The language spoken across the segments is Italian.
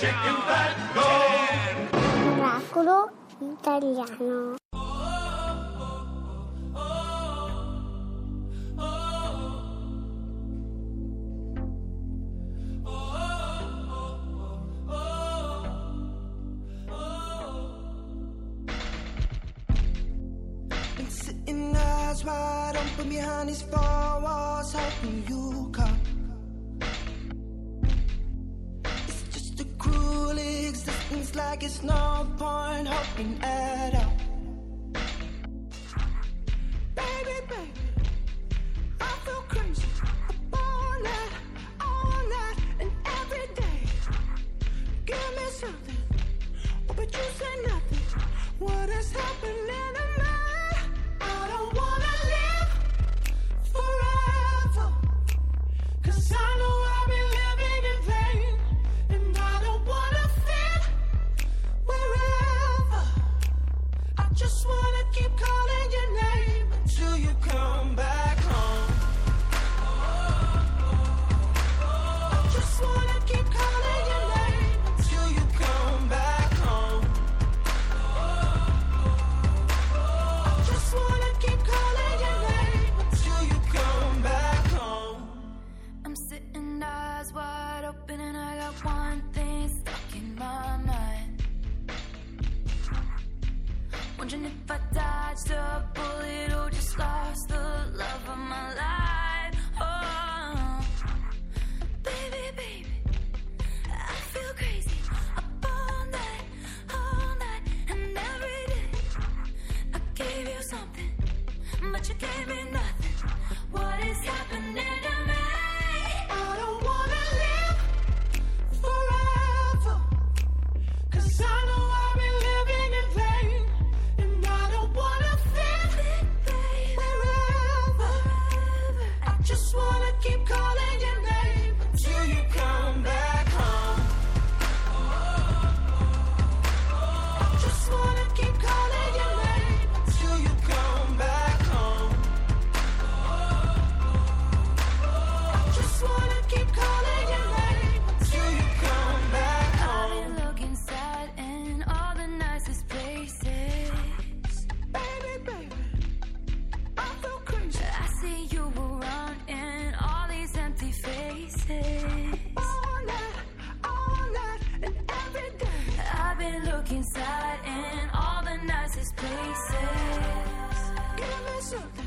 chicken fat, go! Miracolo italiano. Wide open behind these four walls, hoping you come. Existence, like it's no point hoping at all. And I got one thing stuck in my mind. Wondering if I dodged a bullet or just lost the love of my life. Oh, baby, baby, I feel crazy up all night, all night, and every day. I gave you something, but you gave me nothing. What is happening been looking in all the nicest places. Give me something,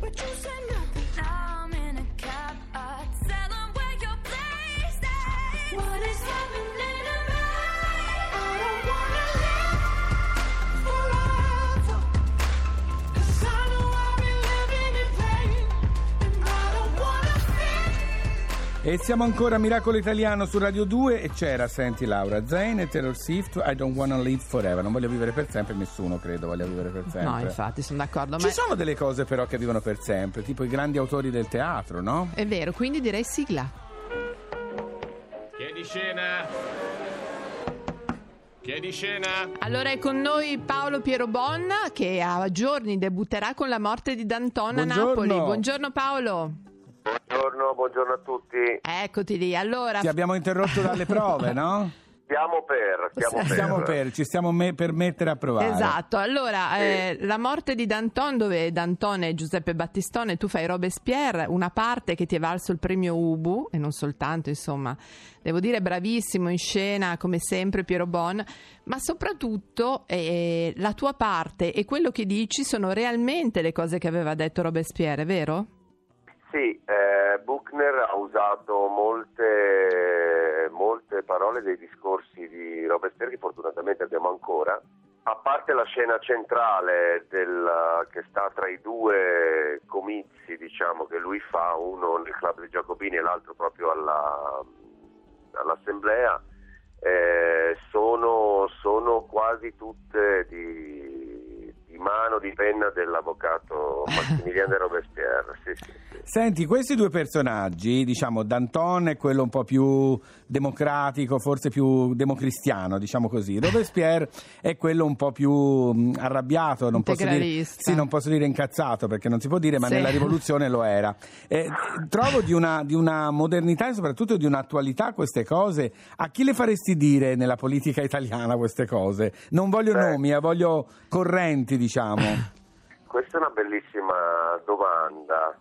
but you say nothing. Now I'm in a cab. I tell 'em where your place is. What is E siamo ancora a Miracolo Italiano su Radio 2 e c'era, senti Laura, Zayn e Taylor Swift, I don't wanna live forever, non voglio vivere per sempre, nessuno credo voglia vivere per sempre. No, infatti, sono d'accordo. Ci Ma sono delle cose però che vivono per sempre, tipo i grandi autori del teatro, no? è vero, quindi direi sigla. Chiedi scena! Chiedi scena! Allora è con noi Paolo Piero Bonna che a giorni debutterà con la morte di D'Antona a Buongiorno. Napoli. Buongiorno Paolo. Buongiorno, buongiorno a tutti. Eccoti lì. Allora, Ti abbiamo interrotto dalle prove, no? Stiamo per, stiamo per. Stiamo per, ci stiamo me- per mettere a provare. Esatto, allora eh, la morte di Danton dove Danton è Giuseppe Battistone, tu fai Robespierre, una parte che ti è valso il premio Ubu e non soltanto, insomma, devo dire bravissimo in scena come sempre Piero Bon, ma soprattutto eh, la tua parte e quello che dici sono realmente le cose che aveva detto Robespierre, vero? Sì, eh, Buchner ha usato molte, molte parole dei discorsi di Robespierre che fortunatamente abbiamo ancora. A parte la scena centrale del- che sta tra i due comizi diciamo, che lui fa, uno nel club dei Giacobini e l'altro proprio alla- all'assemblea, eh, sono, sono quasi tutte di, di di mano di penna dell'avvocato Massimiliano de Robespierre. Sì, sì, sì. Senti, questi due personaggi, diciamo, Danton è quello un po' più democratico, forse più democristiano, diciamo così. Robespierre è quello un po' più mh, arrabbiato, non posso dire, sì, non posso dire incazzato perché non si può dire, ma Sì. nella rivoluzione lo era. Eh, trovo di una, di una modernità e soprattutto di un'attualità queste cose. A chi le faresti dire nella politica italiana queste cose? Non voglio Beh. nomi, eh, voglio correnti, diciamo. Questa è una bellissima domanda.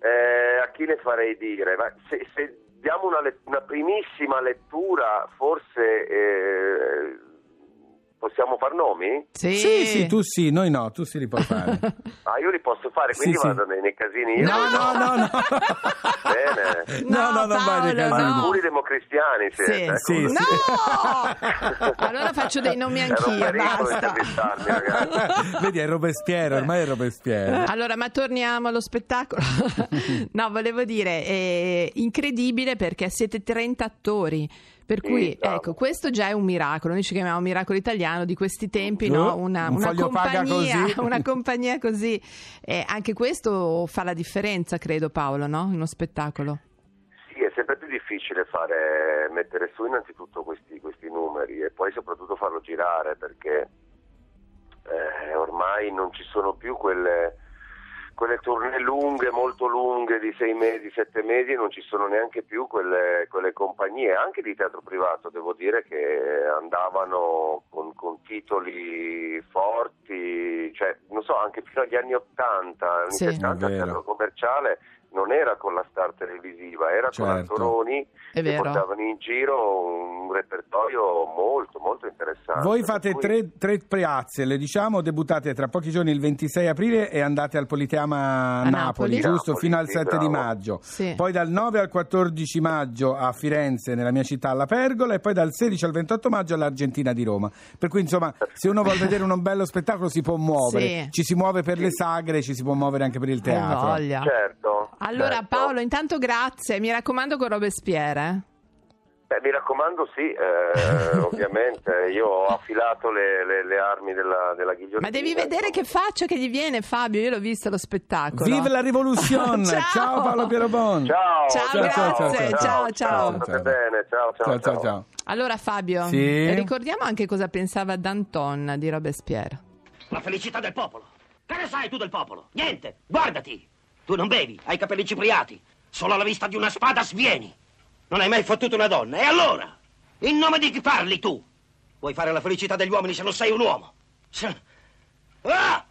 Eh, a chi le farei dire? Se, se diamo una, le- una primissima lettura, forse eh, possiamo far nomi? Sì, Sì, sì, tu sì, noi no, tu sì li puoi fare. Ah, io li posso fare, quindi Sì, sì. vado nei, nei casini io? No, no, no, no. Bene. No, no, non vai nei casini. no. Puri democristiani Sì, siete. ecco. sì, sì. No! allora faccio dei nomi anch'io, basta. Vedi, è Robespierre, ormai è Robespierre. Allora, ma torniamo allo spettacolo. no, volevo dire, è incredibile perché siete 30 attori. Per cui, bravo. ecco, questo già è un miracolo. Noi ci chiamiamo miracolo italiano di questi tempi, no? Una, un una compagnia, così. una compagnia così. E anche questo fa la differenza, credo, Paolo, no? In uno spettacolo. Sì, è sempre più difficile fare, mettere su innanzitutto questi, questi numeri e poi soprattutto farlo girare perché eh, ormai non ci sono più quelle, quelle tournée lunghe, molto lunghe di sei mesi, sette mesi, non ci sono neanche più quelle, quelle compagnie, anche di teatro privato, devo dire, che andavano con, con titoli forti, cioè, non so, anche fino agli anni 80, anni Sì. 70 il teatro commerciale non era con la star televisiva, era con Certo. attoroni È che vero. portavano in giro un repertorio molto, molto interessante. Voi fate cui- tre, tre piazze, le diciamo, debuttate tra pochi giorni il 26 aprile e andate al Politeama A Napoli, Napoli. giusto? Napoli, Fino al sì, 7 di bravo. maggio. Sì. Poi dal 9 al 14 maggio a Firenze, nella mia città, alla Pergola, e poi dal 16 al 28 maggio all'Argentina di Roma. Per cui, insomma, se uno vuole vedere un bello spettacolo si può muovere. Sì. Ci si muove per le sagre, ci si può muovere anche per il teatro. voglia. Certo. Allora, certo. Paolo, intanto grazie. Mi raccomando con Robespierre. eh. Beh, mi raccomando, sì, eh, ovviamente. Io ho affilato le, le- le armi della, della ghigliottina. Ma devi vedere che faccia che gli viene, Fabio. Io l'ho visto lo spettacolo. Vive la rivoluzione! Ciao. ciao Paolo Pierobon! Ciao, Ciao, Ciao, ciao, grazie. ciao, ciao, ciao. State bene, ciao, ciao, ciao, ciao. ciao. Allora, Fabio, Sì? ricordiamo anche cosa pensava Danton di Robespierre. La felicità del popolo. Che ne sai tu del popolo? Niente. Guardati. Tu non bevi, hai i capelli cipriati. Solo alla vista di una spada svieni. Non hai mai fottuto una donna. E allora? In nome di chi parli tu? Vuoi fare la felicità degli uomini se non sei un uomo? Ah!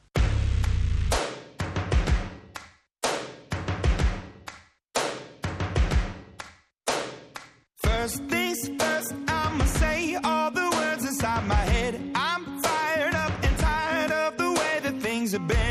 First things first, I'ma say all the words inside my head. I'm fired up and tired of the way that things have been.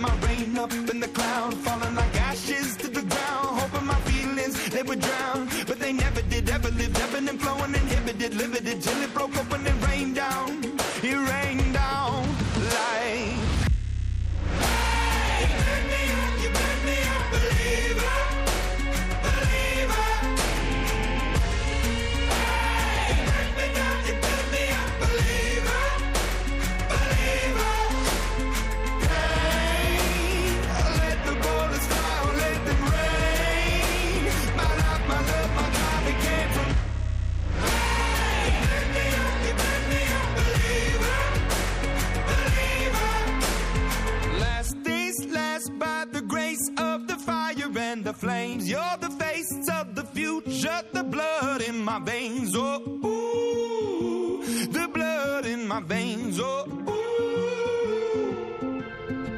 My rain the flames. You're the face of the future, the blood in my veins. Oh, ooh, the blood in my veins. Oh, ooh.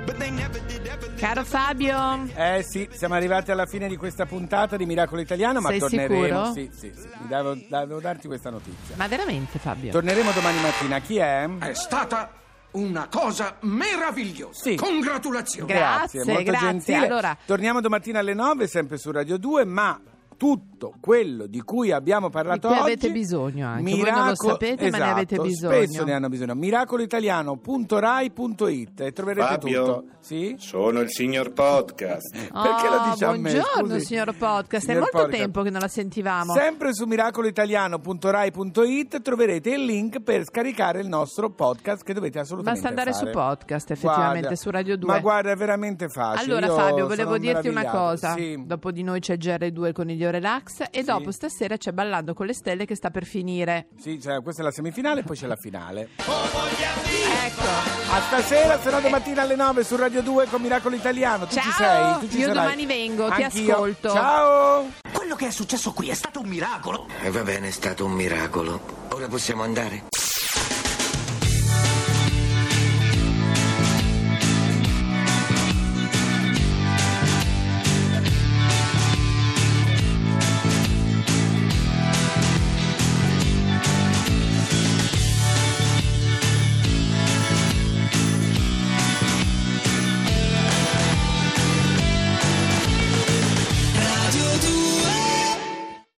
But they never did, ever. Caro Fabio, Eh sì, siamo arrivati alla fine di questa puntata di Miracolo Italiano, ma Sei torneremo. sicuro? Sì, sì, sì. Mi Devo, devo darti questa notizia. ma veramente Fabio? Torneremo domani mattina. Chi è? È stata una cosa meravigliosa. Sì. Congratulazioni. Grazie, molto grazie. gentile. Allora- Torniamo domattina alle 9, sempre su Radio 2, ma tutto quello di cui abbiamo parlato oggi avete bisogno anche. Voi non lo sapete, ma ne avete Esatto, bisogno. spesso ne hanno bisogno miracoloitaliano.rai.it e troverete Fabio? tutto sì? Sono il signor podcast. perché lo Oh, dice a me, buongiorno signor podcast, Signor è molto podcast. tempo che non la sentivamo. Sempre su miracoloitaliano.rai.it troverete il link per scaricare il nostro podcast che dovete assolutamente Basta andare fare. su podcast, effettivamente, Guarda, su Radio 2. Ma guarda, è veramente facile. Allora Io Fabio, volevo dirti una cosa. Sì. Dopo di noi c'è GR2 con il Relax e dopo stasera c'è Ballando con le stelle che sta per finire. Sì, cioè, questa è la semifinale e poi c'è la finale. Ecco. A stasera, se no domattina alle 9 su Radio 2 con Miracolo Italiano. Tu ci Ciao, sei? Tu ci io sarai? domani vengo, ti Anch'io. ascolto. Ciao! Quello che è successo qui è stato un miracolo. E va bene, è stato un miracolo. Ora possiamo andare?